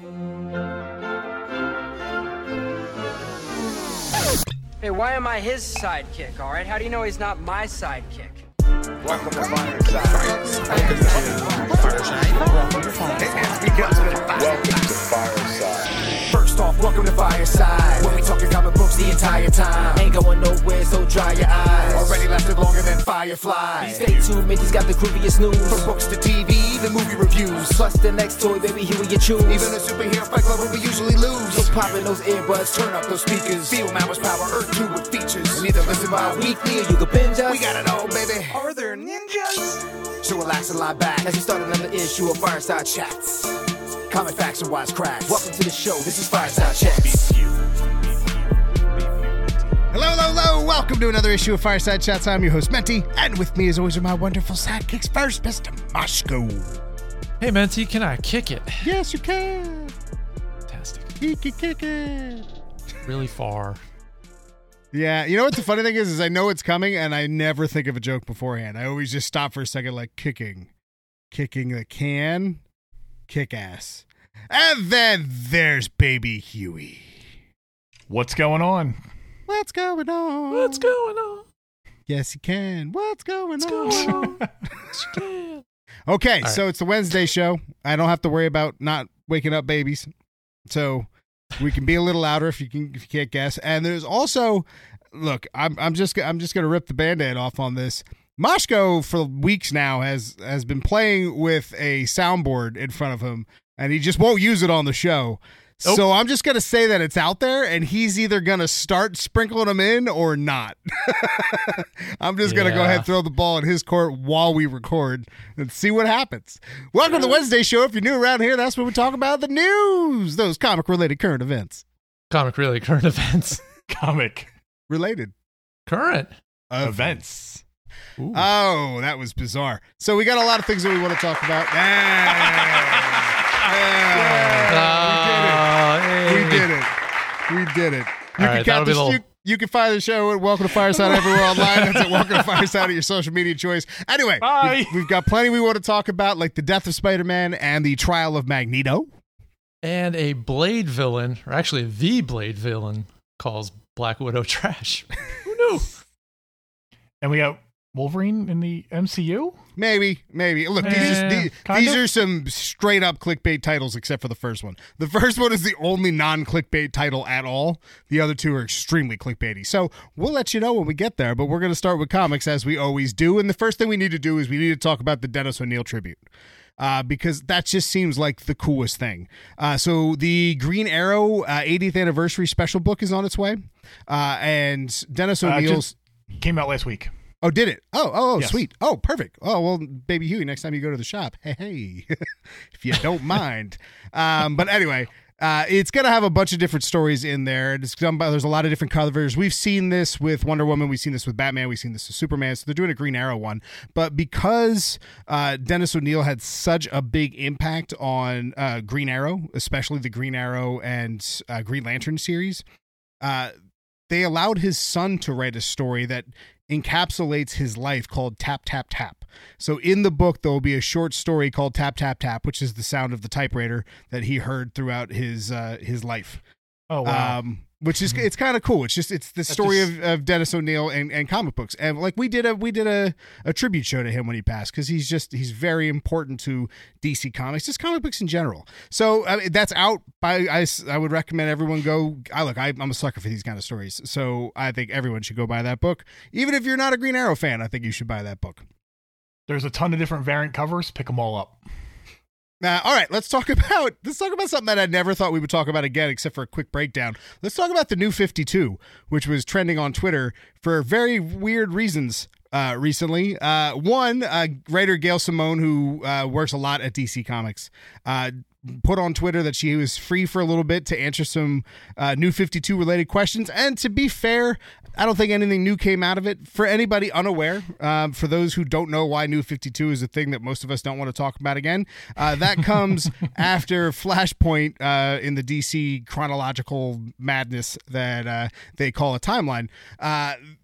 Hey, why am I his sidekick, alright? How do you know he's not my sidekick? Welcome to Fireside. Welcome to Fireside. First off, welcome to Fireside. When we talking comic books the entire time. Ain't going nowhere, so dry your eyes. Already lasted longer than Firefly. Stay tuned, Mickey's got the grooviest news. From books to TV, the movie reviews. Plus the next toy, baby, here we you choose. Even a superhero fight club we usually lose. So pop in those earbuds, turn up those speakers. Feel Mama's power, Earth 2 with features. And either listen by weekly or you can binge us. We got it all, baby. Are there ninjas? So relax and lie back as we start another issue of Fireside Chats. Comic facts and wise cracks. Welcome to the show. This is Fireside Chats. Hello, hello, hello. Welcome to another issue of Fireside Chats. I'm your host, Menti, and with me, as always, are my wonderful sidekicks. First, Mr. Moshko. Hey, Menti, can I kick it? Yes, you can. Fantastic. You can kick it. Really far. Yeah, you know what the funny thing is, is I know it's coming, and I never think of a joke beforehand. I always just stop for a second, like kicking, kicking the can, kick ass, and then there's Baby Huey. What's going on? What's going on? What's going on? Yes, you can. What's going What's on? going on? You can. Okay, All so it's the Wednesday show. I don't have to worry about not waking up babies. So we can be a little louder if you can if you can't guess. And there's also look, I'm I'm just I'm just gonna rip the band-aid off on this. Moshko for weeks now has has been playing with a soundboard in front of him and he just won't use it on the show. Nope. So I'm just gonna say that it's out there, and he's either gonna start sprinkling them in or not. I'm just gonna go ahead and throw the ball in his court while we record and see what happens. Welcome to the Wednesday show. If you're new around here, that's when we talk about the news, those comic related current events. Comic related current events. Comic Related Current. events. Ooh. Oh, that was bizarre. So we got a lot of things that we want to talk about. we did it. We did it. You All can right, catch that'll be us- a little- you, you can find the show at Welcome to Fireside everywhere online. That's at Welcome to Fireside at your social media choice. Anyway, We've, we've got plenty we want to talk about, like the death of Spider-Man and the trial of Magneto. And a Blade villain, or actually the Blade villain, calls Black Widow trash. Who knew? And we got Wolverine in the MCU. Maybe, maybe. Look, these, are, Eh, these, these are some straight up clickbait titles, except for the first one. The first one is the only non clickbait title at all. The other two are extremely clickbaity. So we'll let you know when we get there, but we're going to start with comics as we always do. And the first thing we need to do is we need to talk about the Dennis O'Neil tribute. Uh, because that just seems like the coolest thing. Uh, so the Green Arrow uh, 80th anniversary special book is on its way, uh, and Dennis Uh, O'Neil's. came out last week. Oh, did it? Oh, oh, oh Yes. sweet. Oh, perfect. Oh, well, baby Huey, next time you go to the shop, hey, hey, if you don't mind. Um, but anyway, uh, it's going to have a bunch of different stories in there. It's done by, there's a lot of different covers. We've seen this with Wonder Woman. We've seen this with Batman. We've seen this with Superman. So they're doing a Green Arrow one. But because uh, Dennis O'Neil had such a big impact on uh, Green Arrow, especially the Green Arrow and uh, Green Lantern series, uh, they allowed his son to write a story that encapsulates his life called Tap Tap Tap. So in the book there will be a short story called Tap Tap Tap, which is the sound of the typewriter that he heard throughout his uh, his life. Oh wow. Um, which is mm-hmm. it's kind of cool. It's just it's the story just- of, of Dennis O'Neil and, and comic books, and like we did a we did a, a tribute show to him when he passed because he's just he's very important to DC Comics, just comic books in general. So I mean, that's out. By I, I would recommend everyone go. I look, I, I'm a sucker for these kind of stories, so I think everyone should go buy that book. Even if you're not a Green Arrow fan, I think you should buy that book. There's a ton of different variant covers. Pick them all up. All right, let's talk about let's talk about something that I never thought we would talk about again, except for a quick breakdown. Let's talk about the new 52, which was trending on Twitter for very weird reasons uh, recently. Uh, one, uh, writer Gail Simone, who uh, works a lot at DC Comics, uh, put on Twitter that she was free for a little bit to answer some uh, new 52 related questions. And to be fair, I don't think anything new came out of it. For anybody unaware, um, for those who don't know why New 52 is a thing that most of us don't want to talk about again, uh, that comes after Flashpoint uh, in the DC chronological madness that uh, they call a timeline.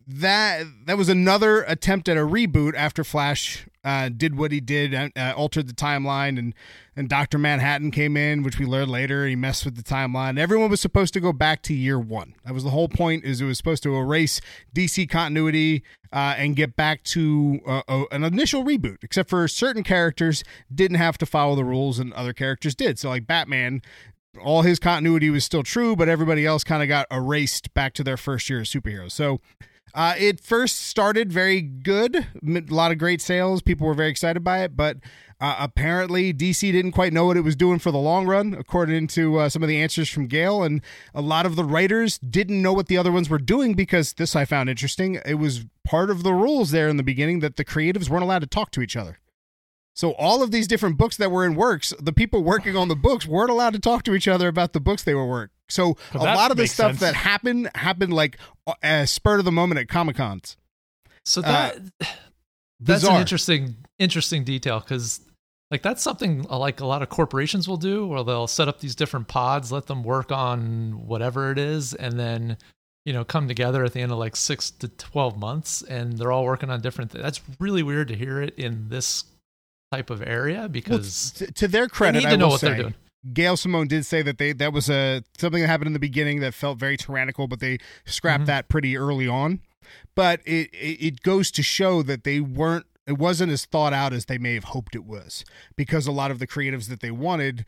That that was another attempt at a reboot after Flash uh, did what he did, uh, altered the timeline, and and Doctor Manhattan came in, which we learned later. He messed with the timeline. Everyone was supposed to go back to year one. That was the whole point. Is it was supposed to erase DC continuity uh, and get back to uh, an initial reboot, except for certain characters didn't have to follow the rules and other characters did. So like Batman all his continuity was still true, but everybody else kind of got erased back to their first year as superheroes. So uh, it first started very good, a lot of great sales. People were very excited by it, but uh, apparently DC didn't quite know what it was doing for the long run, according to uh, some of the answers from Gail. And a lot of the writers didn't know what the other ones were doing because this I found interesting. It was part of the rules there in the beginning that the creatives weren't allowed to talk to each other. So all of these different books that were in works, the people working on the books weren't allowed to talk to each other about the books they were work. So a lot of the stuff sense. that happened happened like a spur of the moment at Comic Cons. So that that's Uh, Bizarre. an interesting interesting detail because like that's something uh, like a lot of corporations will do where they'll set up these different pods let them work on whatever it is and then you know come together at the end of like six to 12 months and they're all working on different things that's really weird to hear it in this type of area because t- to their credit, need to I know will what they're doing. Gail Simone did say that they that was a something that happened in the beginning that felt very tyrannical, but they scrapped Mhm. that pretty early on. But it, it it goes to show that they weren't it wasn't as thought out as they may have hoped it was because a lot of the creatives that they wanted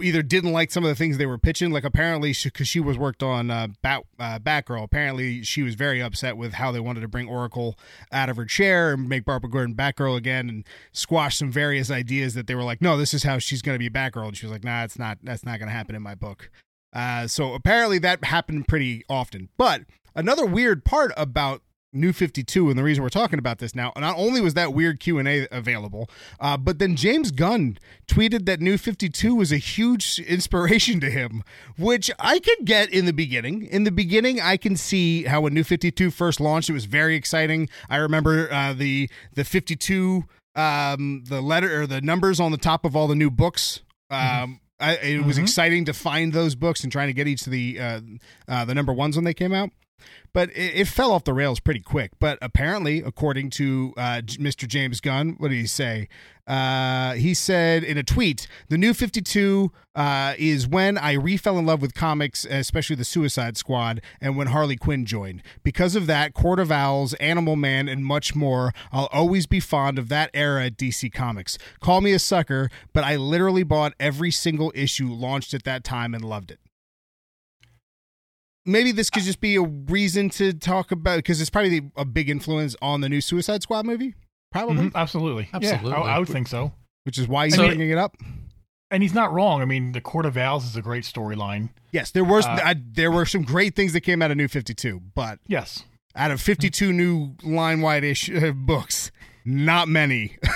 either didn't like some of the things they were pitching like apparently because she, was worked on uh, Bat, uh, Batgirl. Apparently she was very upset with how they wanted to bring Oracle out of her chair and make Barbara Gordon Batgirl again and squash some various ideas that they were like no this is how she's going to be Batgirl. And she was like nah it's not that's not going to happen in my book. Uh, so apparently that happened pretty often. But another weird part about New 52 and the reason we're talking about this now not only was that weird Q&A available uh, but then James Gunn tweeted that New 52 was a huge inspiration to him which I could get in the beginning. In the beginning I can see how when New 52 first launched. It was very exciting. I remember uh, the the 52 um, the letter or the numbers on the top of all the new books. Um, I, it was exciting to find those books and trying to get each of the uh, uh, the number ones when they came out but it, it fell off the rails pretty quick. But apparently, according to uh, Mr. James Gunn, what did he say? Uh, he said in a tweet, "The new Fifty Two uh, is when I refell in love with comics, especially the Suicide Squad, and when Harley Quinn joined. Because of that, Court of Owls, Animal Man, and much more, I'll always be fond of that era at DC Comics. Call me a sucker, but I literally bought every single issue launched at that time and loved it." Maybe this could just be a reason to talk about because it's probably a big influence on the new Suicide Squad movie, probably, Mhm, absolutely. Absolutely. Yeah, I, I would think so. which is why he's So- bringing it up. And he's not wrong. I mean, the Court of Owls is a great storyline. Yes, there was Uh, I, there were some great things that came out of New Fifty Two, but Yes. out of fifty two new line wide ish uh, books, not many.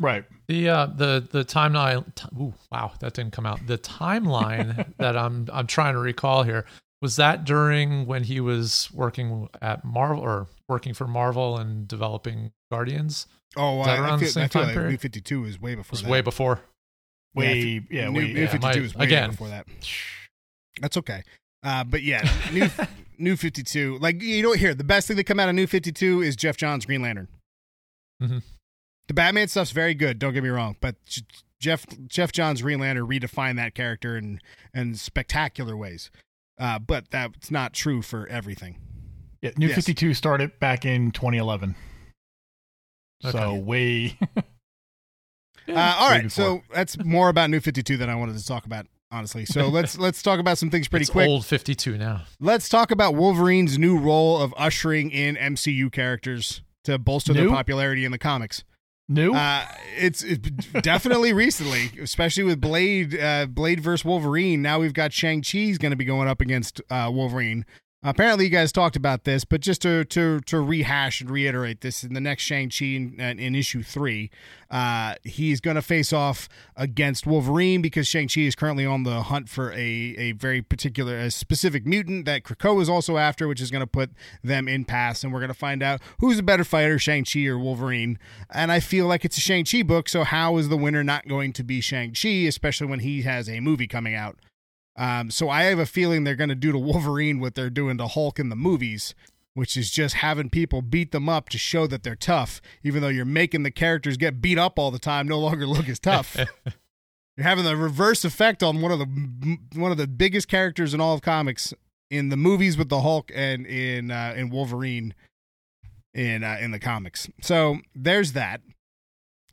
Right. The uh, the the timeline. T- ooh, wow, that didn't come out. The timeline that I'm I'm trying to recall here was that during when he was working at Marvel or working for Marvel and developing Guardians. oh, Is that I, I around the same I feel time like period? New Fifty Two is way before. was that. way before. Way, yeah, New, way, New yeah. Fifty my- Two is way again. before that. That's okay. Uh, but yeah, new New Fifty Two. Like you know, here the best thing that come out of New Fifty Two is Geoff Johns Green Lantern. Mhm. The Batman stuff's very good. Don't get me wrong, but Jeff Geoff Johns Green Lantern redefined that character in in spectacular ways. Uh, but that's not true for everything. Yeah, New Yes. 52 started back in 2011. So Okay. way. Uh, all way so that's more about New Fifty Two than I wanted to talk about. Honestly, so let's let's talk about some things pretty it's quick. old 52 now. Let's talk about Wolverine's new role of ushering in MCU characters to bolster their popularity in the comics. New? Uh, it's, definitely recently, especially with Blade, uh, Blade versus Wolverine. Now we've got Shang Chi's going to be going up against uh, Wolverine. Apparently, you guys talked about this, but just to to to rehash and reiterate this, in the next Shang Chi in, in issue three, uh, he's going to face off against Wolverine because Shang Chi is currently on the hunt for a a very particular, a specific mutant that Krakoa is also after, which is going to put them in pass, and we're going to find out who's a better fighter, Shang Chi or Wolverine. And I feel like it's a Shang Chi book, so how is the winner not going to be Shang Chi, especially when he has a movie coming out? Um, so I have a feeling they're going to do to Wolverine what they're doing to Hulk in the movies. which is just having people beat them up to show that they're tough, even though you're making the characters get beat up all the time, no longer look as tough. you're having the reverse effect on one of the one of the biggest characters in all of comics in the movies with the Hulk and in uh, in Wolverine in uh, in the comics. So there's that.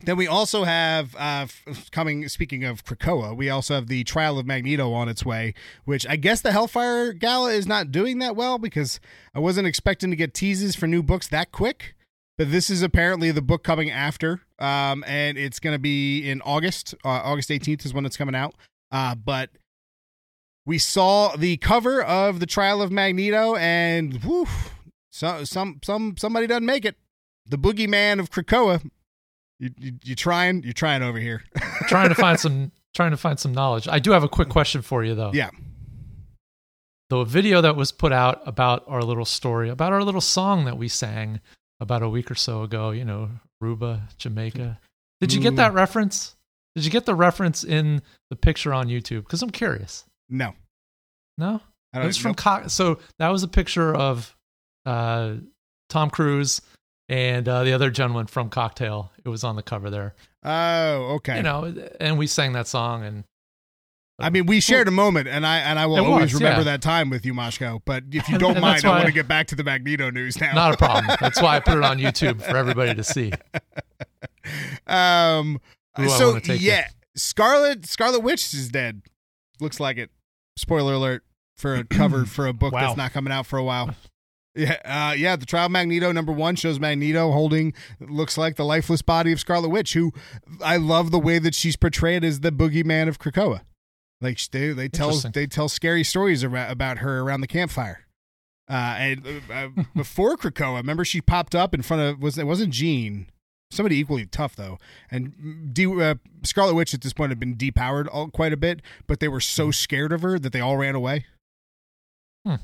Then we also have uh, coming. Speaking of Krakoa, we also have the Trial of Magneto on its way, which I guess the Hellfire Gala is not doing that well because I wasn't expecting to get teases for new books that quick. But this is apparently the book coming after, um, and it's going to be in August. Uh, August 18th is when it's coming out. Uh, but we saw the cover of the Trial of Magneto, and whew, so, some some somebody doesn't make it. The boogeyman of Krakoa you, you you trying? You're trying over here. trying to find some trying to find some knowledge. I do have a quick question for you though. yeah. The video that was put out about our little story, about our little song that we sang about a week or so ago, you know, Ruba, Jamaica. Did you get that reference? Did you get the reference in the picture on YouTube? Because I'm curious. No. No? It was from nope. Co- so that was a picture of uh, Tom and uh, the other gentleman from Cocktail. It was on the cover there. Oh, okay. You know, and we sang that song and I mean, we shared a moment, and I and I will always was, remember yeah. that time with you, Mashko. But if you don't mind, I want to get back to the Magneto news now. not a problem. That's why I put it on YouTube for everybody to see. um. Ooh, so yeah, Scarlet Scarlet Witch is dead. Looks like it. Spoiler alert for a cover for a book Wow. that's not coming out for a while. Yeah, uh, yeah. The trial Magneto number one shows Magneto holding looks like the lifeless body of Scarlet Witch, who I love the way that she's portrayed as the boogeyman of Krakoa. Like they they tell they tell scary stories about, about her around the campfire. Uh, and uh, uh, before Krakoa, remember she popped up in front of was it wasn't Jean somebody equally tough though and de- uh, scarlet witch at this point had been depowered all, quite a bit but they were so scared of her that they all ran away Hmm.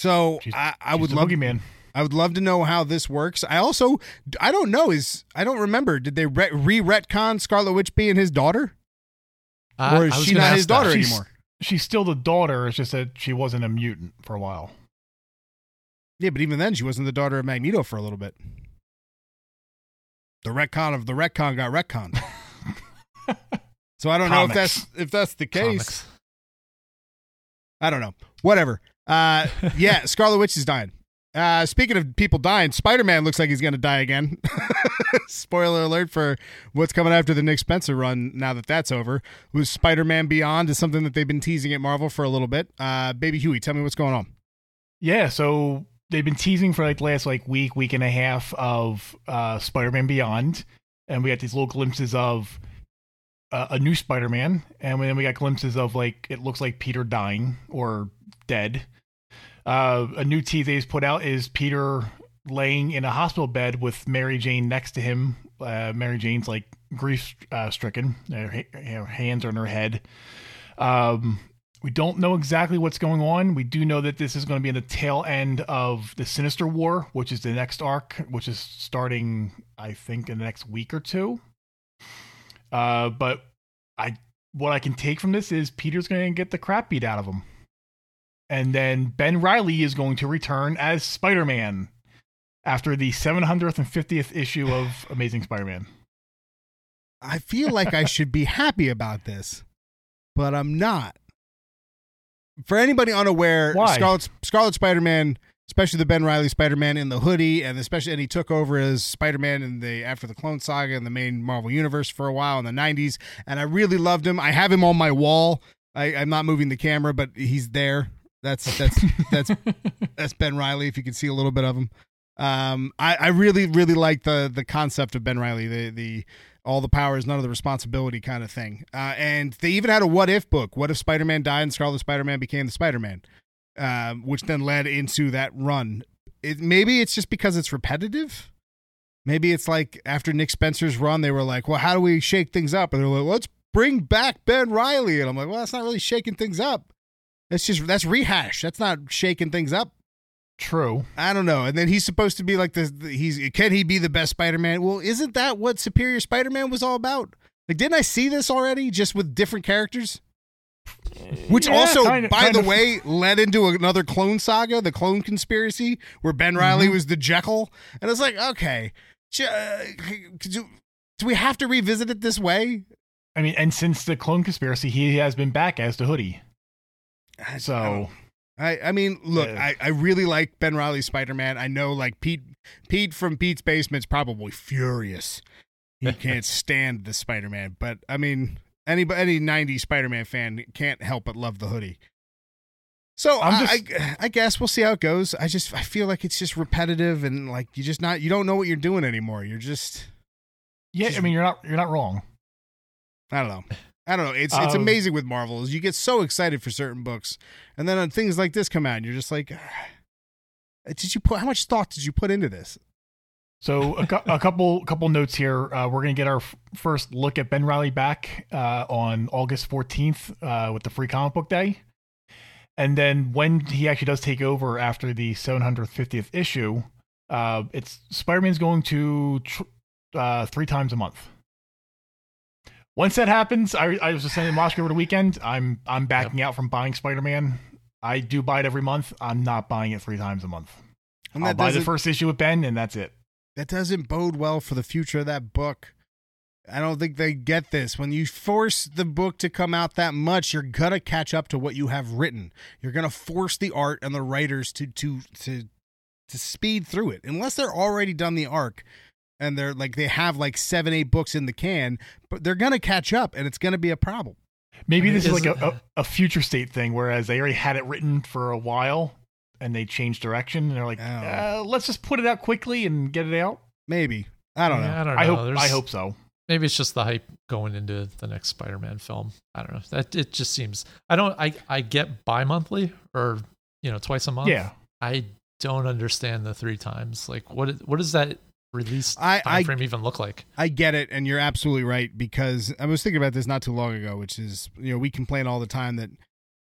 So She's- i, I She's would love boogeyman. i would love to know how this works i also i don't know is i don't remember did they re- re-retcon scarlet witch being his daughter I- or is she not his daughter She's- anymore She's still the daughter. It's just that she wasn't a mutant for a while. yeah but even then she wasn't the daughter of magneto for a little bit the retcon of the retcon got retconned so i don't know if that's if that's the case Comics. I don't know. Whatever. Uh, yeah, Scarlet Witch is dying. Uh, speaking of people dying, Spider Man looks like he's going to die again. Spoiler alert for what's coming after the Nick Spencer run. Now that that's over, was Spider Man Beyond is something that they've been teasing at Marvel for a little bit. Uh, Baby Huey, tell me what's going on. Yeah, so they've been teasing for like the last like week, week and a half of uh, Spider-Man Beyond, and we got these little glimpses of uh, a new Spider-Man, and then we got glimpses of like it looks like Peter dying or dead. Uh, a new tease they've put out is Peter laying in a hospital bed with Mary Jane next to him. Uh, Mary Jane's like grief uh, stricken; her, her hands are on her head. Um, we don't know exactly what's going on. We do know that this is going to be in the tail end of the Sinister War, which is the next arc, which is starting, I think, in the next week or two. Uh, but I, what I can take from this is Peter's going to get the crap beat out of him, and then Ben Reilly is going to return as Spider-Man after the 750th issue of Amazing Spider-Man. I feel like I should be happy about this, but I'm not. For anybody unaware, Why? Scarlet Scarlet Spider Man, especially the Ben Reilly Spider Man in the hoodie, and especially and he took over as Spider Man in the after the Clone Saga in the main Marvel universe for a while in the '90s, and I really loved him. I have him on my wall. I, I'm not moving the camera, but he's there. That's that's that's that's Ben Reilly. If you can see a little bit of him, um, I, I really really like the the concept of Ben Reilly. The the all the powers, none of the responsibility kind of thing. Uh, and they even had a what if book. What if Spider Man died and Scarlet Spider Man became the Spider Man, um, which then led into that run. It, maybe it's just because it's repetitive. Maybe it's like after Nick Spencer's run, they were like, "Well, how do we shake things up?" And they're like, "Let's bring back Ben Reilly." And I'm like, "Well, that's not really shaking things up. That's just that's rehash. That's not shaking things up." True. I don't know. And then he's supposed to be like the the- he's can he be the best Spider-Man? Well, isn't that what Superior Spider-Man was all about? Like didn't I see this already just with different characters? Which Yeah, also, kind of- by kind the of. way, led into another clone saga, the clone conspiracy, where Ben Reilly Mm-hmm. was the Jackal. And it's like, okay, uh, could you- do we have to revisit it this way? I mean, and since the clone conspiracy, he has been back as the hoodie. I- I don't- So I, I mean, look, Yeah. I, I really like Ben Reilly's Spider Man. I know, like Pete, Pete from Pete's Basement's probably furious. He can't stand the Spider Man, but I mean, any any '90s Spider Man fan can't help but love the hoodie. So I'm just- I, I guess we'll see how it goes. I just I feel like it's just repetitive and like you just not you don't know what you're doing anymore. You're just yeah, I mean, you're not you're not wrong. I don't know. I don't know. It's it's Um, amazing with Marvel is you get so excited for certain books, and then when things like this come out, and you're just like, "Ah, did you put how much thought did you put into this? So a, cou- a couple couple notes here. Uh, we're gonna get our f- first look at Ben Reilly back uh, on August 14th uh, with the Free Comic Book Day, and then when he actually does take over after the 750th issue, uh, it's Spider-Man's going to tr- uh, three times a month. Once that happens, I, I was just saying to Moscow over the weekend. I'm I'm backing out from buying Spider-Man. I do buy it every month. I'm not buying it three times a month. And I'll that buy the first issue with Ben, and that's it. that doesn't bode well for the future of that book. I don't think they get this. When you force the book to come out that much, you're gonna catch up to what you have written. You're gonna force the art and the writers to to to to speed through it. Unless they're already done the arc and they're like they have like seven, eight books in the can, but they're gonna catch up and it's gonna be a problem. Maybe I mean, this is like a, a, a future state thing, whereas they already had it written for a while and they changed direction and they're like, Oh. uh, let's just put it out quickly and get it out. Maybe. I don't know. I don't know. I hope There's- I hope so. maybe it's just the hype going into the next Spider-Man film. I don't know. That it just seems. I don't. I I get bi-monthly or you know twice a month. Yeah. I don't understand the three times. Like what? What does that release I- frame even look like? I get it, and you're absolutely right because I was thinking about this not too long ago, which is you know we complain all the time that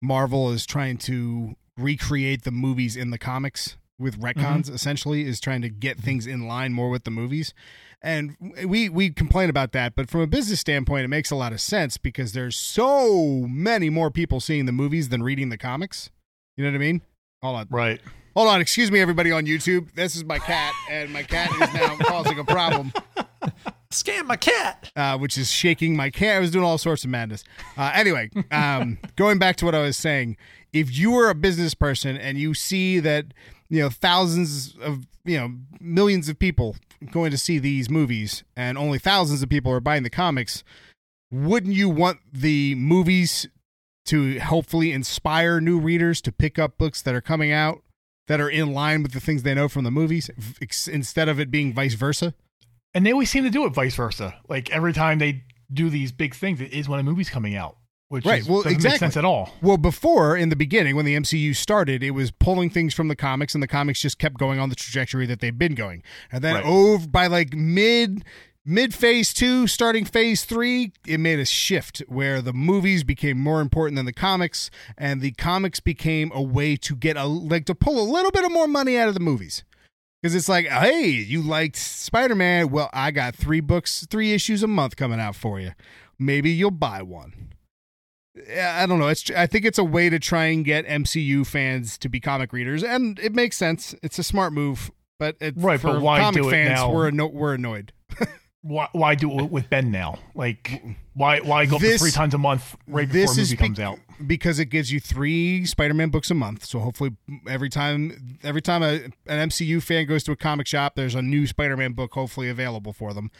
Marvel is trying to recreate the movies in the comics with mm-hmm. retcons. Essentially, is trying to get mm-hmm. things in line more with the movies, and we we complain about that. But from a business standpoint, it makes a lot of sense because there's so many more people seeing the movies than reading the comics. You know what I mean? Hold on. Right. Hold on, excuse me, everybody on YouTube. This is my cat, and my cat is now causing a problem Scam my cat. uh, which is shaking my cat. I was doing all sorts of madness. Uh, anyway, um, going back to what I was saying, if you are a business person and you see that you know thousands of you know millions of people going to see these movies and only thousands of people are buying the comics, wouldn't you want the movies to hopefully inspire new readers to pick up books that are coming out that are in line with the things they know from the movies instead of it being vice versa? And they always seem to do it vice versa. Like every time they do these big things, it is when a movie's coming out, which Right, is, well, doesn't exactly. make sense at all. Well, before in the beginning, when the MCU started, it was pulling things from the comics, and the comics just kept going on the trajectory that they've been going. And then Right. over by like mid mid phase two, starting phase three, it made a shift where the movies became more important than the comics, and the comics became a way to get a like to pull a little bit of more money out of the movies. Because it's like, hey, you liked Spider Man? Well, I got three books, three issues a month coming out for you. Maybe you'll buy one. I don't know. It's I think it's a way to try and get MCU fans to be comic readers, and it makes sense. It's a smart move, but it, Right, for but why comic do it fans, now? we're anno- we're annoyed. Why, why do it with Ben now? Like, why why go up to three times a month right before this a is movie be- comes out? because it gives you three Spider-Man books a month. So hopefully, every time every time a, an MCU fan goes to a comic shop, there's a new Spider-Man book hopefully available for them,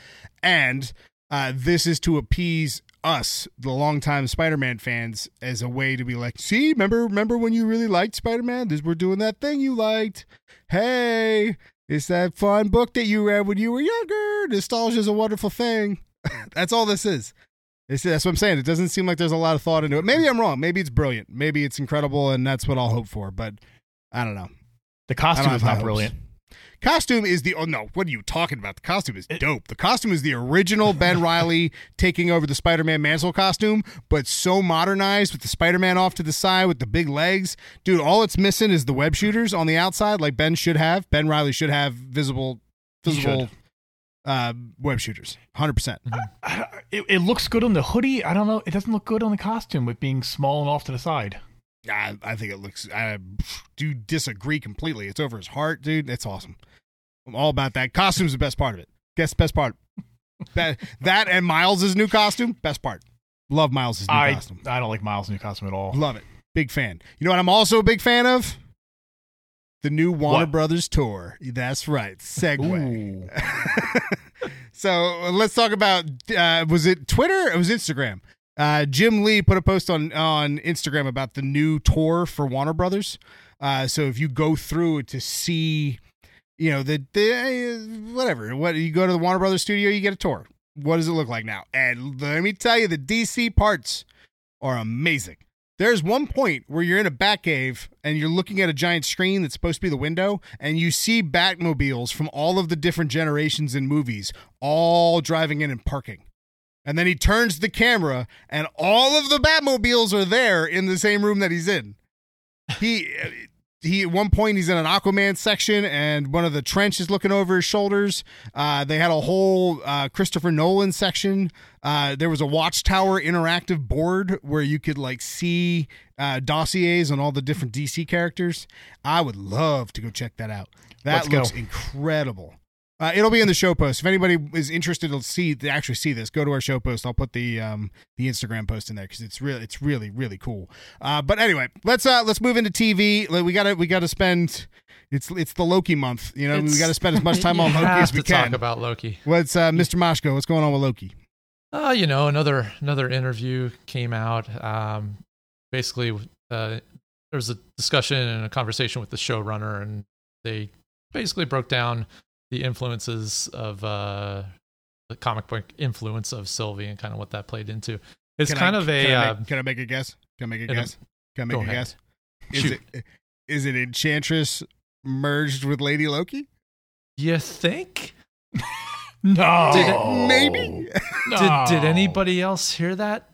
and uh, this is to appease us, the longtime Spider-Man fans, as a way to be like, see, remember remember when you really liked Spider-Man? This we're doing that thing you liked. Hey. It's that fun book that you read when you were younger. Nostalgia is a wonderful thing. That's all this is. It's, that's what I'm saying. It doesn't seem like there's a lot of thought into it. Maybe I'm wrong. Maybe it's brilliant. Maybe it's incredible, and that's what I'll hope for. But I don't know. The costume don't is not hopes. brilliant. Costume is the oh no, what are you talking about? The costume is dope. The costume is the original Ben Reilly taking over the Spider-Man mantle costume, but so modernized with the Spider-Man off to the side with the big legs. Dude, all it's missing is the web shooters on the outside, like Ben should have. Ben Reilly should have visible visible uh, web shooters. Hundred percent. It, it looks good on the hoodie. I don't know. It doesn't look good on the costume with being small and off to the side. I, I think it looks. I do disagree completely. It's over his heart, dude. That's awesome. I'm all about that. Costume's the best part of it. Guess best part. that that and Miles' new costume, best part. Love Miles' new I costume. I don't like Miles' new costume at all. Love it. Big fan. You know what I'm also a big fan of? The new Warner What? Brothers tour. That's right. Segue. So let's talk about uh, was it Twitter? It was Instagram. Uh, Jim Lee put a post on on Instagram about the new tour for Warner Brothers. Uh, so if you go through it to see, you know the, the uh, whatever what you go to the Warner Brothers studio, you get a tour. What does it look like now? And let me tell you, the DC parts are amazing. There's one point where you're in a Batcave and you're looking at a giant screen that's supposed to be the window, and you see Batmobiles from all of the different generations in movies all driving in and parking. And then he turns the camera, and all of the Batmobiles are there in the same room that he's in. He he at one point he's in an Aquaman section, and one of the trench is looking over his shoulders. Uh, they had a whole uh, Christopher Nolan section. Uh, there was a Watchtower interactive board where you could like see uh, dossiers on all the different DC characters. I would love to go check that out. That Let's go. looks incredible. Uh, it'll be in the show post. If anybody is interested to see to actually see this, go to our show post. I'll put the um, the Instagram post in there because it's really it's really really cool. Uh, but anyway, let's uh, let's move into TV. We gotta we gotta spend. It's it's the Loki month. You know we got to spend as much time on Loki as we to talk can. about Loki. What's uh, Mr. Moshko? What's going on with Loki? Uh, you know, another another interview came out. Um, basically, uh, there was a discussion and a conversation with the showrunner, and they basically broke down the influences of uh, the comic book influence of Sylvie and kind of what that played into. It's Can kind I, of a Can I, uh, make, can I make a guess? Can I make a can I- guess? Can I make a ahead. guess? Is Shoot. it is it Enchantress merged with Lady Loki? you think? No. Did it- Maybe. Did did anybody else hear that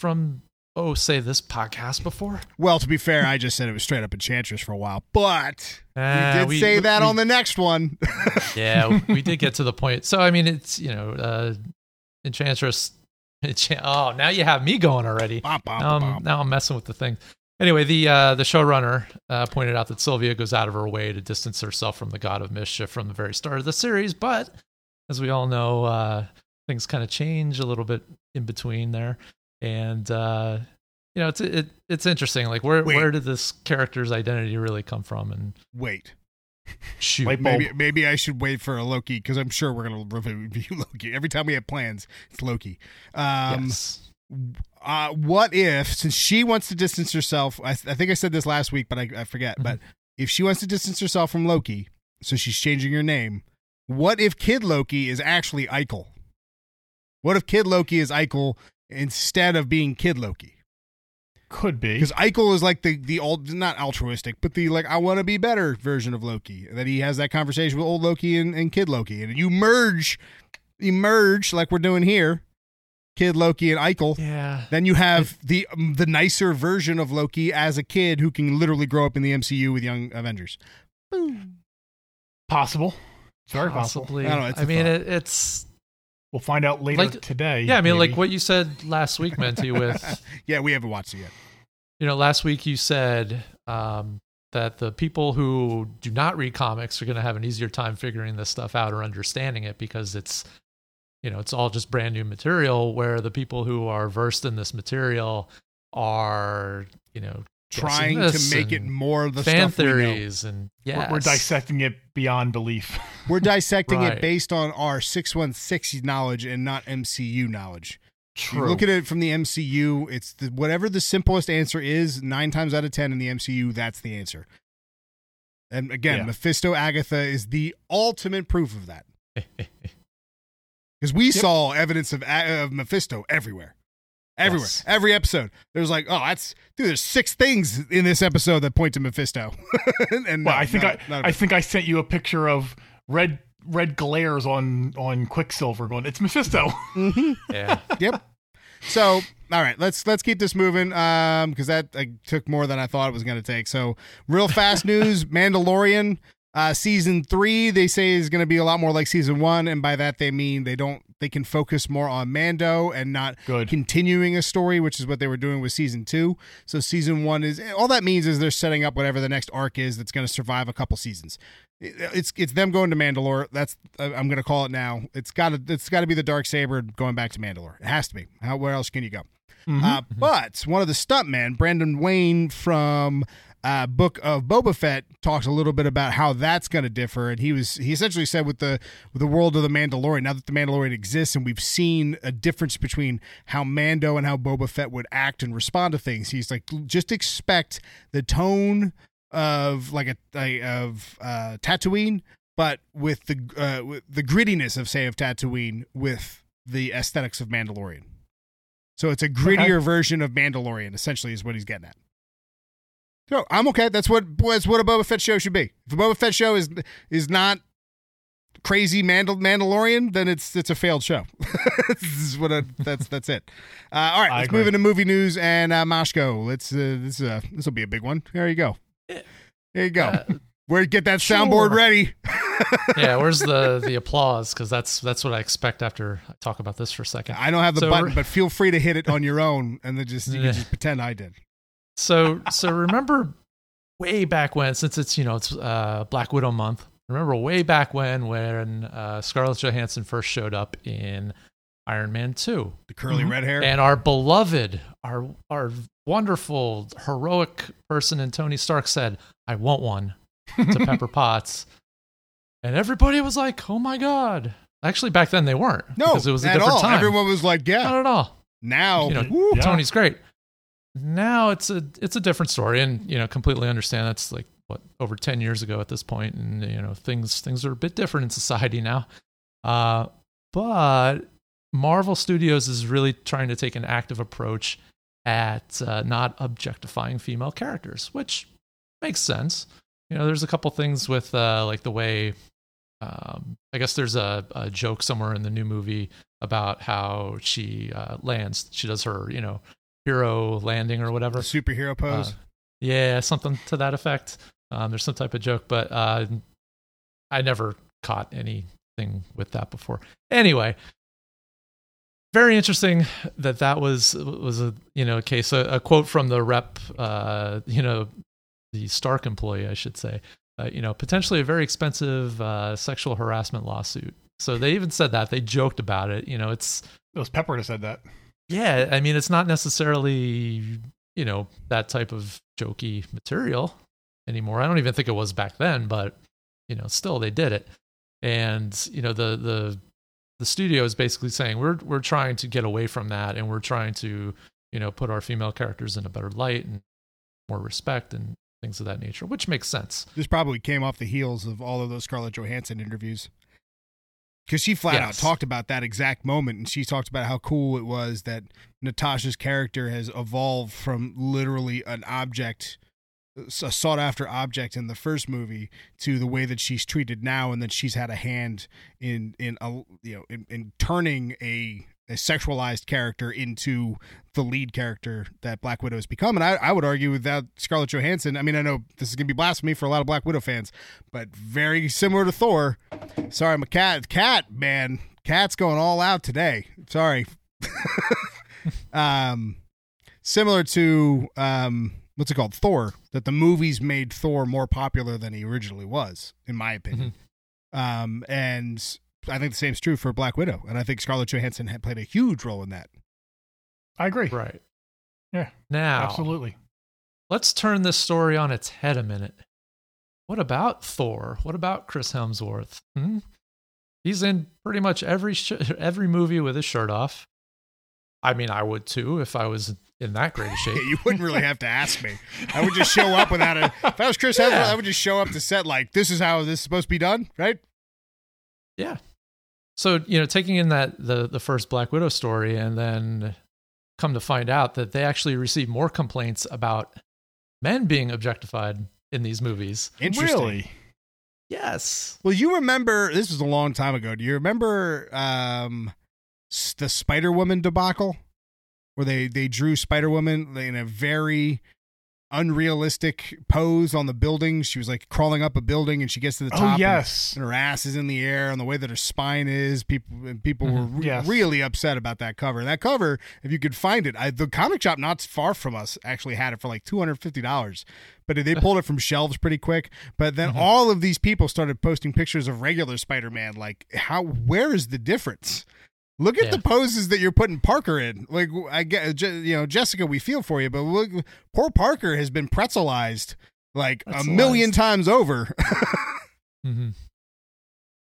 from oh say this podcast before? Well, to be fair, I just said it was straight up Enchantress for a while, but Uh, we did we- say that we- on the next one. yeah, we did get to the point. So I mean, it's you know, uh, Enchantress. Enchant- oh, now you have me going already. Bop, bop, Now I'm, bop. now I'm messing with the thing. Anyway, the uh, the showrunner uh, pointed out that Sylvia goes out of her way to distance herself from the God of Mischief from the very start of the series, but as we all know, uh, things kind of change a little bit in between there, and uh, you know, it's it, it's interesting. Like, where Wait. where did this character's identity really come from? And Wait, shoot, bulb. maybe maybe I should wait for a Loki because I'm sure we're gonna review Loki every time we have plans. It's Loki. Um, yes. uh, what if since she wants to distance herself? I, I think I said this last week, but I, I forget. Mm-hmm. But if she wants to distance herself from Loki, so she's changing her name. What if Kid Loki is actually Ikol? What if Kid Loki is Ikol instead of being Kid Loki? Could be. Because Ikol is like the the old, not altruistic, but the like I want to be better version of Loki. That he has that conversation with old Loki and, and Kid Loki, and you merge, you merge like we're doing here, Kid Loki and Ikol. Yeah. Then you have the um, the nicer version of Loki as a kid who can literally grow up in the MCU with young Avengers. Boom. Possible. It's very possible. Possibly. I don't know, it's I a mean, it, it's We'll find out later Like- today. yeah. I mean, maybe. like what you said last week, Menti. With Yeah, we haven't watched it yet. you know, last week you said um, that the people who do not read comics are going to have an easier time figuring this stuff out or understanding it because it's you know it's all just brand new material. Where the people who are versed in this material are you know Trying to make it and more the fan stuff we know. theories and We're- yeah, we're, dissecting it beyond belief. We're dissecting it based on our six one six knowledge and not MCU knowledge. You True. look at it from the MCU, it's the, whatever the simplest answer is. Nine times out of ten in the MCU, that's the answer. And again, Yeah. Mephisto Agatha is the ultimate proof of that because we saw evidence of, of Mephisto everywhere, everywhere, Yes. every episode. There's like, oh, that's dude. There's six things in this episode that point to Mephisto. and well, no, I think not- I, not a I bit. think I sent you a picture of red red glares on on Quicksilver going. It's Mephisto. yeah. yep. So, all right, let's let's keep this moving um because that uh, took more than I thought it was going to take. So, real fast news: Mandalorian. Uh, season three, they say, is going to be a lot more like season one, and by that they mean they don't they can focus more on Mando and not Good. continuing a story, which is what they were doing with season two. So season one is all that means is they're setting up whatever the next arc is that's going to survive a couple seasons. It's it's them going to Mandalore. That's I'm going to call it now. It's got to it's got to be the dark saber going back to Mandalore. It has to be. How where else can you go? Uh, but one of the stuntmen, Brendan Wayne from uh, Book of Boba Fett, talks a little bit about how that's going to differ, and he was he essentially said with the with the world of the Mandalorian, now that the Mandalorian exists, and we've seen a difference between how Mando and how Boba Fett would act and respond to things. He's like, just expect the tone of like a, a of uh, Tatooine, but with the uh, with the grittiness of say of Tatooine with the aesthetics of Mandalorian. So it's a grittier version of Mandalorian, essentially, is what he's getting at. So I'm okay. That's what that's what a Boba Fett show should be. If a Boba Fett show is is not crazy Mandal- Mandalorian, then it's it's a failed show. this is what I, that's that's it. Uh, all right, I let's agree. move into movie news and uh, Mashko. Let's uh, this uh, this will be a big one. There you go. There you go. Uh, Where get that soundboard ready? yeah, where's the the applause? Because that's that's what I expect after I talk about this for a second. I don't have the So- button, but feel free to hit it on your own, and then just you can just pretend I did. So so remember way back when, since it's you know it's uh, Black Widow month. Remember way back when when uh, Scarlett Johansson first showed up in Iron Man two, The curly Mhm. red hair. and our beloved, our our wonderful heroic person in Tony Stark said, "I want one." to Pepper Potts, and everybody was like, "Oh my god!" Actually, back then they weren't. no, because it was a at different all. time. Everyone was like, "Yeah." Not at all. now, You know, woo, Yeah. Tony's great. Now it's a it's a different story, and you know, completely understand that's like what over ten years ago at this point, and you know, things things are a bit different in society now. Uh, but Marvel Studios is really trying to take an active approach at uh, not objectifying female characters, which makes sense. You know, there's a couple things with uh, like the way. Um, I guess there's a, a joke somewhere in the new movie about how she uh, lands. She does her, you know, hero landing or whatever. superhero pose. Uh, yeah, something to that effect. Um, there's some type of joke, but uh, I never caught anything with that before. Anyway, very interesting that that was was a you know a case. A, a quote from the rep, uh, you know, the Stark employee, I should say. Uh, you know, potentially a very expensive uh, sexual harassment lawsuit. So they even said that they joked about it. You know, it's It was Pepper that said that. Yeah, I mean, it's not necessarily, you know, that type of jokey material anymore. I don't even think it was back then, but you know, still they did it. And, you know, the the the studio is basically saying we're we're trying to get away from that and we're trying to, you know, put our female characters in a better light and more respect and things of that nature, which makes sense. This probably came off the heels of all of those Scarlett Johansson interviews. Because she flat out talked about that exact moment, and she talked about how cool it was that Natasha's character has evolved from literally an object, a sought after object in the first movie, to the way that she's treated now, and that she's had a hand in in a, you know in, in turning a a sexualized character into the lead character that Black Widow has become. And I, I would argue without Scarlett Johansson, I mean, I know this is going to be blasphemy for a lot of Black Widow fans, but very similar to Thor. Sorry, my cat, cat, man, cat's going all out today. Sorry. um, similar to, um, what's it called? Thor, that the movies made Thor more popular than he originally was, in my opinion. Um, and I think the same is true for Black Widow. And I think Scarlett Johansson had played a huge role in that. I agree. Right. Yeah, Now, Absolutely. let's turn this story on its head a minute. What about Thor? What about Chris Hemsworth? Hmm? He's in pretty much every sh- every movie with his shirt off. I mean, I would too if I was in that great a shape. Yeah, you wouldn't really have to ask me. I would just show up without a. If I was Chris Hemsworth, I would just show up to set like this is how this is supposed to be done, right? Yeah. So you know, taking in that the the first Black Widow story, and then come to find out that they actually received more complaints about men being objectified in these movies. Interesting. Really? Yes. Well, you remember this was a long time ago. Do you remember um, the Spider Woman debacle, where they they drew Spider Woman in a very unrealistic pose on the building. She was like crawling up a building and she gets to the oh, top. Oh yes. and her ass is in the air and the way that her spine is people and people were mm-hmm. re- Yes. really upset about that cover that cover if you could find it I, the comic shop not far from us actually had it for like $250 but they pulled it from shelves pretty quick but then mm-hmm. all of these people started posting pictures of regular spider-man like how where is the difference Look at Yeah. the poses that you're putting Parker in. Like I get, you know, Jessica, we feel for you, but look, poor Parker has been pretzelized like a million times over. mm-hmm.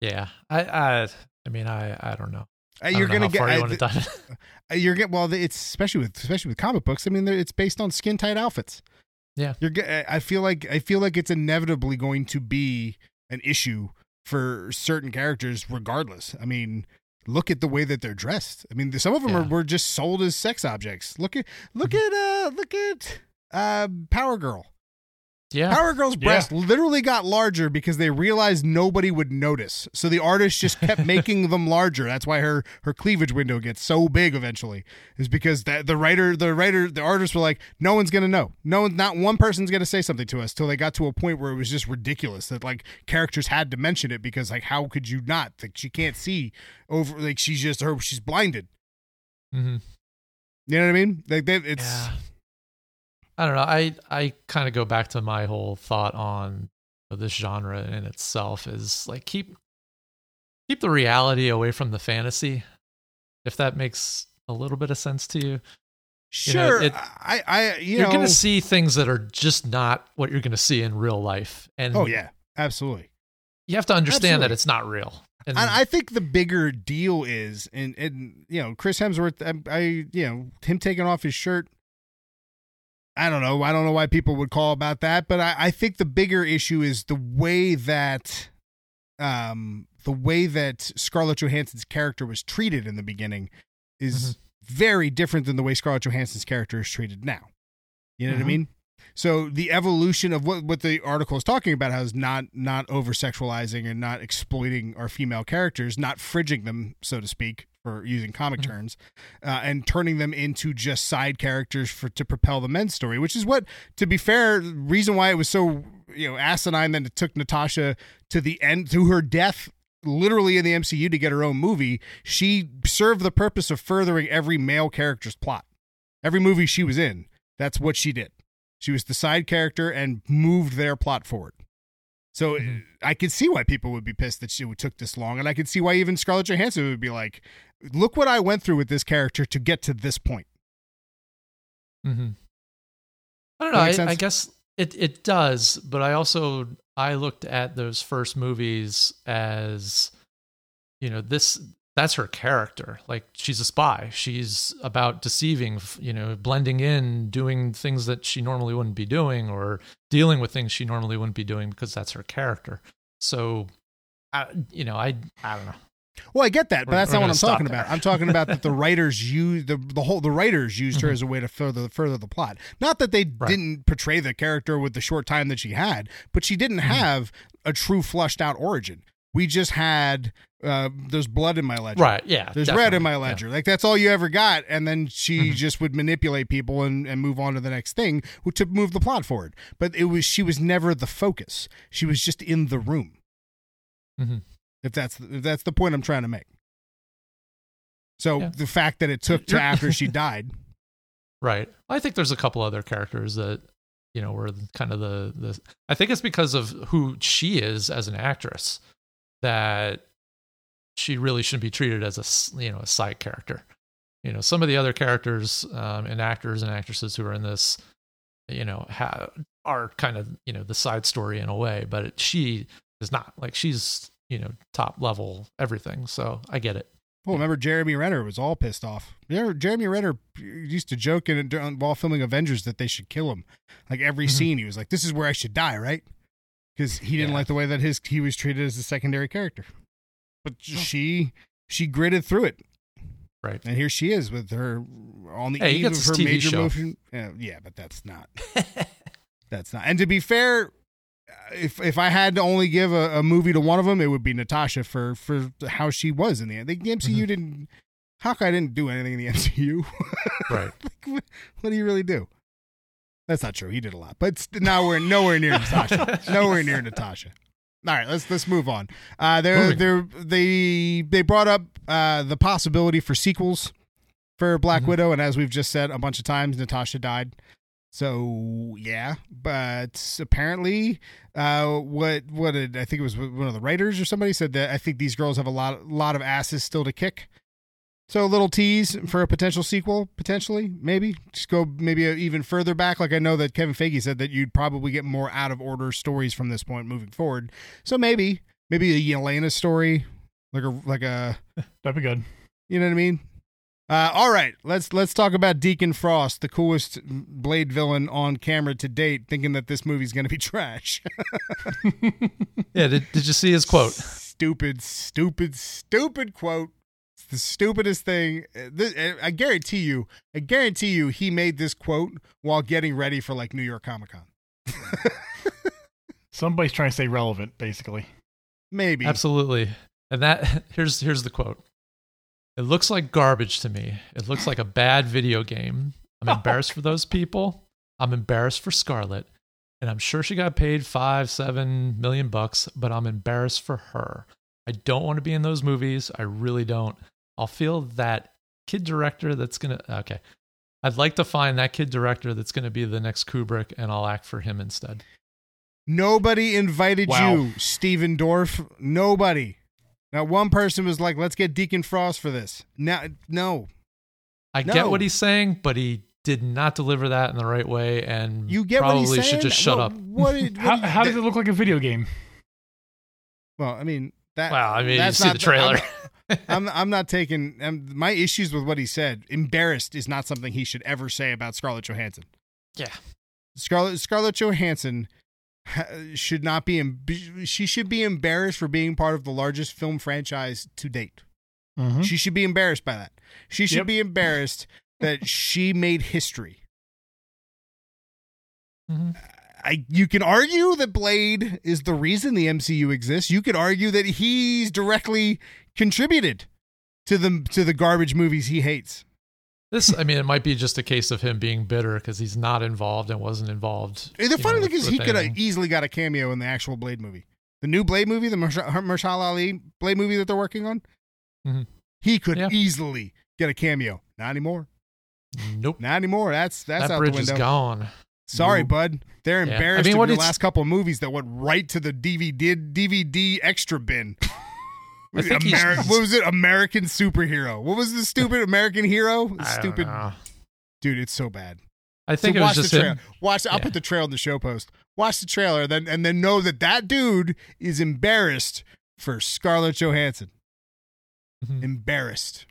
Yeah, I, I, I mean, I, I don't know. I you're don't know gonna get. you I- to dive. Uh, you're get well it's especially with especially with comic books i mean it's based on skin tight outfits Yeah. you're i feel like i feel like it's inevitably going to be an issue for certain characters regardless i mean look at the way that they're dressed. I mean some of them are, were just sold as sex objects. Look at look at uh look at uh power girl yeah, Power Girl's Yeah. literally got larger because they realized nobody would notice. So the artist just kept making them larger. That's why her her cleavage window gets so big eventually. Is because that the writer the writer the artists were like, no one's gonna know. No one not one person's gonna say something to us till they got to a point where it was just ridiculous that like characters had to mention it because like how could you not? Like she can't see over like she's just her she's blinded. hmm You know what I mean? Like that it's yeah. I don't know. I, I kind of go back to my whole thought on this genre in itself is like keep, keep the reality away from the fantasy. If that makes a little bit of sense to you, You know, sure. it- I I you you're know going to see things that are just not what you're going to see in real life. And Oh yeah, absolutely. you have to understand Absolutely. that it's not real. And, And I think the bigger deal is, and and you know, Chris Hemsworth, I, I you know, him taking off his shirt. I don't know. I don't know why people would call about that, but I, I think the bigger issue is the way that, um, the way that Scarlett Johansson's character was treated in the beginning is very different than the way Scarlett Johansson's character is treated now. You know what I Mhm. mean? So the evolution of what what the article is talking about how is not not over sexualizing and not exploiting our female characters, not fridging them, so to speak, for using comic Mhm. terms, uh, and turning them into just side characters for to propel the men's story. Which is what, to be fair, the reason why it was so you know asinine that it took Natasha to the end to her death. Literally in the MCU to get her own movie, she served the purpose of furthering every male character's plot. Every movie she was in, that's what she did. She was the side character and moved their plot forward. So Mhm. I could see why people would be pissed that she took this long, and I could see why even Scarlett Johansson would be like, "Look what I went through with this character to get to this point." hmm I don't know. I, I guess it it does, but I also I looked at those first movies as you know this that's her character. Like she's a spy. She's about deceiving, you know, blending in, doing things that she normally wouldn't be doing, or dealing with things she normally wouldn't be doing because that's her character. So, I, you know, I I don't know. Well, I get that, but We're- that's not what I'm talking there. about. I'm talking about that the writers used the the whole the writers used her Mhm. as a way to further further the plot. Not that they Right. didn't portray the character with the short time that she had, but she didn't Mm-hmm. have a true flushed out origin. We just had uh, there's blood in my ledger. Right? Yeah. There's red in my definitely, yeah. ledger. Like that's all you ever got, and then she Mhm. just would manipulate people and, and move on to the next thing to move the plot forward. But it was she was never the focus. She was just in the room. Mhm. If that's if that's the point I'm trying to make. So Yeah. the fact that it took to after she died, Right. I think there's a couple other characters that you know were kind of the the. I think it's because of who she is as an actress that she really shouldn't be treated as a you know a side character. You know, some of the other characters um, and actors and actresses who are in this, you know, ha- are kind of you know the side story in a way, but it, she is not. Like she's you know top level everything. So I get it. well, remember Jeremy Renner was all pissed off. Jeremy Renner used to joke in while filming Avengers that they should kill him. Like every Mhm. scene, he was like, "This is where I should die," right? Because he didn't Yeah. like the way that his he was treated as a secondary character. But she she gritted through it, Right. and here she is with her on the Hey, eve of her TV major show. motion. Yeah, but that's not. That's not. And to be fair, if if I had to only give a, a movie to one of them, it would be Natasha for for how she was in the end. The MCU Mhm. didn't. Hawkeye didn't do anything in the MCU. right. like, what, what do you really do? That's not true. He did a lot, but now we're nowhere near Natasha. nowhere near Natasha. All right, let's let's move on. Uh, they're, they they brought up uh, the possibility for sequels for Black Mhm. Widow, and as we've just said a bunch of times, Natasha died. So yeah, but apparently, uh, what what did I think it was one of the writers or somebody said that I think these girls have a lot lot of asses still to kick. So a little tease for a potential sequel, potentially, maybe just go maybe even further back. Like I know that Kevin Feige said that you'd probably get more out of order stories from this point moving forward. So maybe maybe a Yelena story, like a like a That'd be good. you know what I mean? Uh, all right, let's let's talk about Deacon Frost, the coolest Blade villain on camera to date, thinking that this movie's going to be trash. Yeah, did, did you see his quote? stupid, stupid, stupid quote. It's the stupidest thing. Uh, This, uh, I guarantee you, I guarantee you, he made this quote while getting ready for like New York Comic Con. Somebody's trying to stay relevant, basically. Maybe. Absolutely. And that here's here's the quote. It looks like garbage to me. It looks like a bad video game. I'm embarrassed for those people. I'm embarrassed for Scarlett. And I'm sure she got paid five, seven million bucks, but I'm embarrassed for her. I don't want to be in those movies. I really don't. I'll feel that kid director that's gonna okay. I'd like to find that kid director that's gonna be the next Kubrick and I'll act for him instead. Nobody invited Wow. you, Stephen Dorff. Nobody. Not one person was like, "Let's get Deacon Frost for this." Now, no, I No. get what he's saying, but he did not deliver that in the right way, and you get probably what he's saying. should just shut What- up. What? did- How, what- how does it look like a video game? Well, I mean that. Well, I mean, you see the trailer. I'm, I'm I'm not taking um, my issues with what he said. Embarrassed is not something he should ever say about Scarlett Johansson. yeah, Scarlett Scarlett Johansson ha- should not be. She should be embarrassed for being part of the largest film franchise to date. Mm-hmm. She should be embarrassed by that. She should Yep. be embarrassed that she made history. Mhm. I you can argue that Blade is the reason the MCU exists. You could argue that he's directly contributed to the to the garbage movies he hates. This. I mean, it might be just a case of him being bitter because he's not involved and wasn't involved. And the funny know, thing is, with he could have easily got a cameo in the actual Blade movie, the new Blade movie, the Mahershala Ali Blade movie that they're working on. Mhm. He could Yeah. easily get a cameo. Not anymore. Nope, Not anymore. That's that's that out bridge the window. is gone. Sorry, Nope. bud. They're Yeah. I embarrassed mean, of it's- last couple of movies that went right to the DVD DVD extra bin. I think he's- Ameri- what was it? American superhero. What was the stupid American hero? I don't Stupid know. dude. It's so bad. I think so it was watch just the trailer. him. Watch. I'll Yeah. put the trail in the show post. Watch the trailer, then and then know that that dude is embarrassed for Scarlett Johansson. Mhm. Embarrassed.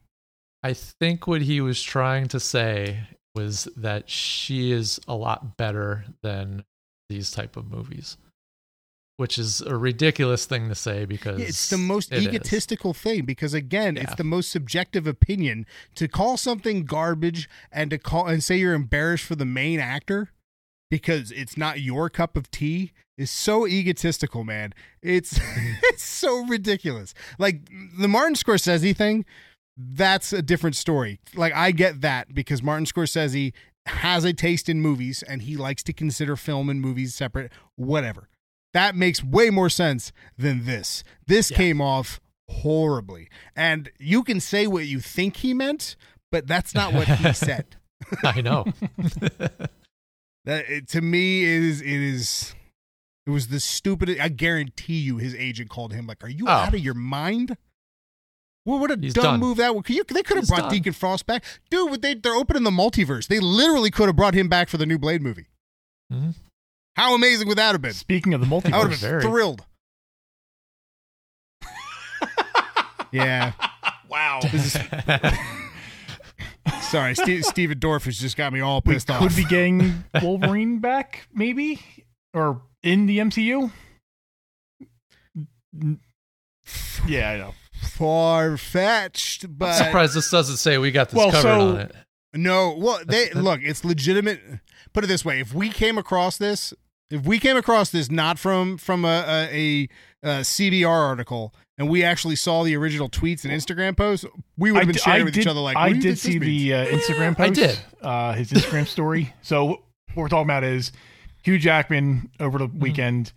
I think what he was trying to say was that she is a lot better than these type of movies, which is a ridiculous thing to say because Yeah, it's the most it is. egotistical thing because again, it's the most subjective opinion to call something garbage and to call and say you're embarrassed for the main actor because it's not your cup of tea is so egotistical, man. It's it's so ridiculous. Like the Martin Scorsese thing, that's a different story. Like I get that because Martin Scorsese has a taste in movies and he likes to consider film and movies separate, whatever. That makes way more sense than this. This Yeah. came off horribly. And you can say what you think he meant, but that's not what he said. I know. That it, to me is it is it was the stupidest. I guarantee you, his agent called him like, "Are you Oh. out of your mind?" Well, what a He's dumb done. move that was. You, they could have He's brought done. Deacon Frost back, dude. They they're opening the multiverse. They literally could have brought him back for the new Blade movie. Mhm. How amazing would that have been? Speaking of the I would multiverse, have been Very. thrilled. yeah. wow, Sorry, Steve, Stephen Dorff has just got me all we off. could be getting Wolverine back, maybe, or in the MCU. Yeah, I know. Far fetched, I'm but surprised this doesn't say we got this Well, covered so- on it. No, well, they look. It's legitimate. Put it this way: if we came across this, if we came across this not from from a a, a, a CBR article, and we actually saw the original tweets and Instagram posts, we would have been d- sharing with did, each other like, I what did see the uh, Instagram I post. did. uh, his Instagram story. So what we're talking about is Hugh Jackman over the weekend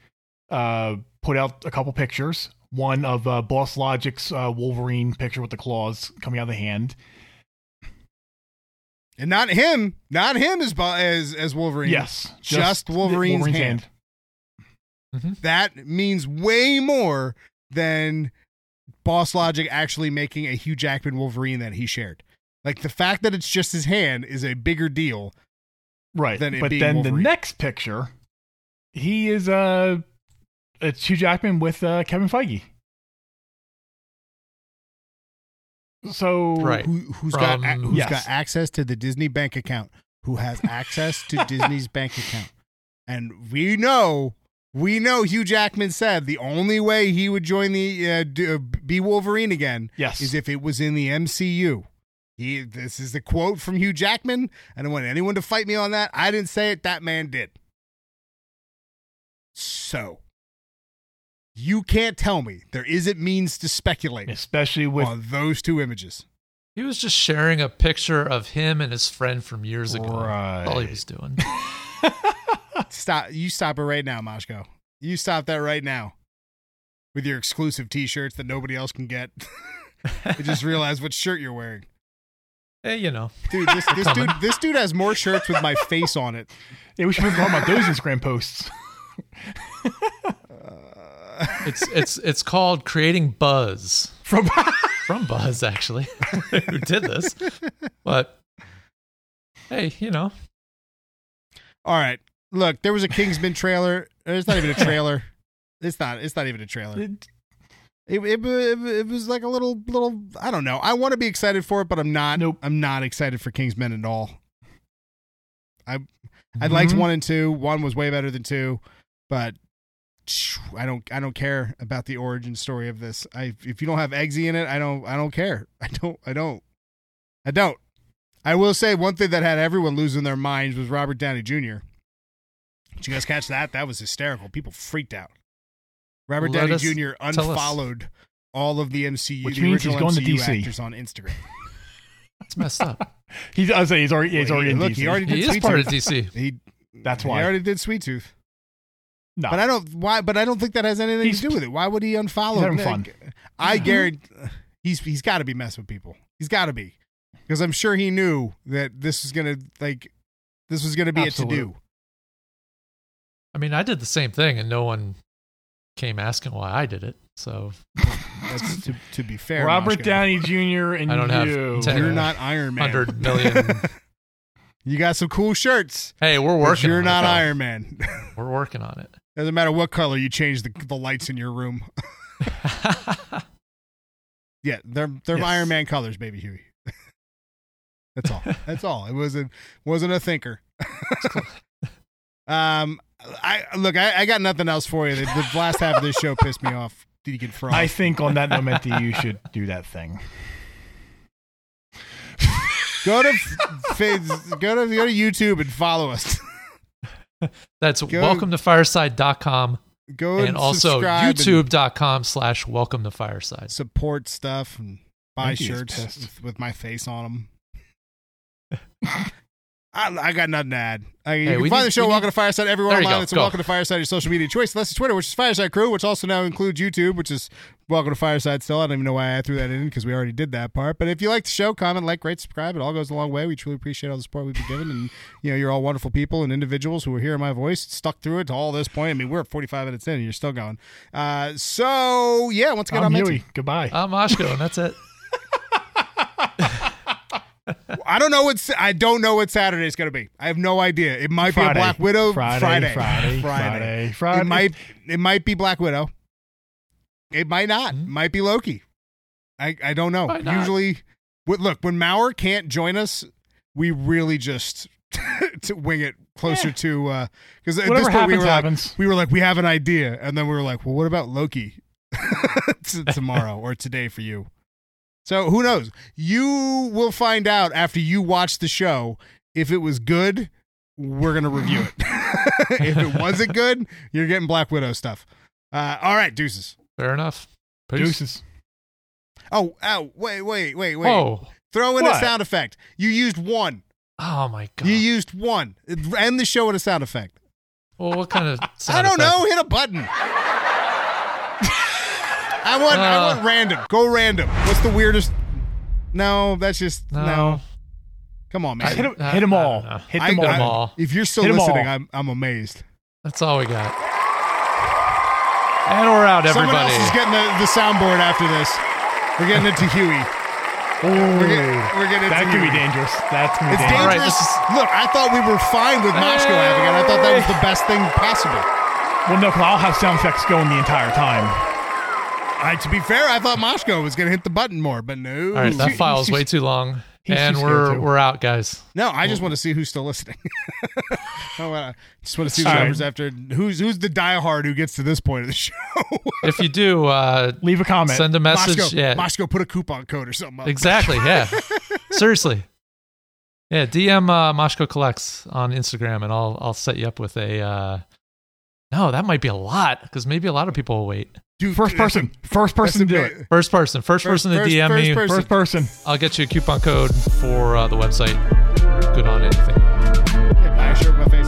uh, put out a couple pictures. One of uh, Boss Logic's uh, Wolverine picture with the claws coming out of the hand. And not him, not him as as as Wolverine. Yes, just, the- Wolverine's, hand. That means way more than Boss Logic actually making a Hugh Jackman Wolverine that he shared. Like the fact that it's just his hand is a bigger deal. Right. than it but then Wolverine. the next picture, he is uh it's Hugh Jackman with uh, Kevin Feige. So Right. Who, who's got who's Yes. got access to the Disney bank account? Who has access to Disney's bank account? And we know, we know Hugh Jackman said the only way he would join the uh, d- uh, be Wolverine again Yes. is if it was in the MCU. He, this is the quote from Hugh Jackman. I don't want anyone to fight me on that. I didn't say it. That man did. So, you can't tell me there isn't means to speculate especially with on those two images. He was just sharing a picture of him and his friend from years ago. That's all he was doing. Stop! You stop it right now, Moshko. You stop that right now. With your exclusive T-shirts that nobody else can get. I just realized what shirt you're wearing, hey, you know, dude. This, this dude, this dude has more shirts with my face on it. yeah, we should be talking about those Instagram posts. it's it's it's called creating buzz From from Buzz actually, who did this. But hey, you know, All right, look, there was a Kingsman trailer. It's not even a trailer. It's not. It's not even a trailer. It, it, it, it was like a little little. I don't know. I want to be excited for it, but I'm not. Nope. I'm not excited for Kingsman at all. I I liked Mhm. one and two. One was way better than two, but I don't I don't care about the origin story of this. I if you don't have Eggsy in it, I don't I don't care. I don't I don't I don't. I will say one thing that had everyone losing their minds was Robert Downey Jr. Did you guys catch that? That was hysterical. People freaked out. Robert Let Downey us- Jr. unfollowed all of the MCU, Which the means he's original going to MCU DC. actors on Instagram. it's messed up. he's I was saying he's already he's Well, already in look, DC. he already did he is Sweet part of DC. He That's why. he already did Sweet Tooth. No, But I don't why. But I don't think that has anything He's- to do with it. Why would he unfollow? he's having Nick? fun. I guarantee he's he's got to be messing with people. He's got to be because I'm sure he knew that this was gonna like this was gonna be a to do. I mean, I did the same thing, and no one came asking why I did it. So That's to, to be fair. Robert Moshko. Downey Jr. and I don't have you. 10 You're not Iron Man. hundred million. You got some cool shirts. hey, we're working. You're on not it. Iron Man. We're working on it. Doesn't matter what color you change the the lights in your room. Yeah, they're they're Yes. Iron Man colors, baby Huey. That's all. That's all. It wasn't wasn't a thinker. um, I look. I, I got nothing else for you. The, the last half of this show pissed me off. Deacon Frost. I think on that moment you should do that thing. go to go to go to YouTube and follow us. That's Go- welcome to fireside.com Go and also subscribe and youtube.com slash welcome to fireside. support stuff and buy think shirts with, with my face on them. I, I got nothing to add. I, you Hey, can we find need- the show we Welcome need- to Fireside everywhere There you online. go, It's a. Welcome to Fireside, your social media choice. Unless it's Twitter, which is Fireside Crew, which also now includes YouTube, which is Welcome to Fireside still. I don't even know why I threw that in because we already did that part. But if you like the show, comment, like, rate, subscribe. It all goes a long way. We truly appreciate all the support we've been given. And, you know, you're all wonderful people and individuals who are hearing my voice, stuck through it to all this point. I mean, we're at 45 minutes in and you're still going. Uh, so, yeah, once again, I'm I'm Huey. Goodbye. I'm Oshko, and that's it. I don't know what I don't know what Saturday is going to be. I have no idea. It might be a Black Widow Friday, Friday. Friday, Friday, Friday. It might it might be Black Widow. It might not. Mhm. It might be Loki. I I don't know. Might. Usually, w- look when Maurer can't join us, we really just to wing it closer Yeah. to because at Whatever this point we happens, were like, we were like we have an idea, and then we were like, well, what about Loki tomorrow or today for you? So who knows? You will find out after you watch the show if it was good. We're gonna review it. if it wasn't good, you're getting Black Widow stuff. Uh, all right, deuces. Fair enough. Peace. Deuces. Oh, oh, wait, wait, wait, wait. Oh, Throw in a sound effect. You used one. Oh my god. You used one. End the show with a sound effect. well, what kind of? I don't effect? know. Hit a button. I want. I Uh. want random. Go random. What's the weirdest? No, that's just no. No. Come on, man. I- hit them uh, I uh, all. don't. Hit I- them all. I- them all. If you're still Hit 'em listening. I'm I'm amazed. That's all we got. And we're out, everybody. Someone else is getting the, the soundboard after this. We're getting it to Huey. We're getting, we're getting it That to could be Huey. dangerous. That's gonna be It's dangerous. All right, dangerous. this is- Look, I thought we were fine with Moshko having it. I thought that was the best thing possible. Well, no, because I'll have sound effects going the entire time. I, to be fair, I thought Moshko was going to hit the button more, but no. all right, that too- file is way too long, and we're to. we're out, guys. No, I just want to see who's still listening. I just want to see the All right. numbers after who's who's the diehard who gets to this point of the show. If you do, uh, Leave a comment. send a message. Moshko, yeah, Moshko, put a coupon code or something. Up. exactly. Yeah, seriously. Yeah, DM uh, Moshko collects on Instagram, and I'll I'll set you up with a. Uh, no, that might be a lot because maybe a lot of people will wait. Dude, First that's a- person. First person to do it. First person, first, First- person to first- DM first me. person. First person. I'll get you a coupon code for uh, the website. Good on anything. Yeah, buy a shirt with my face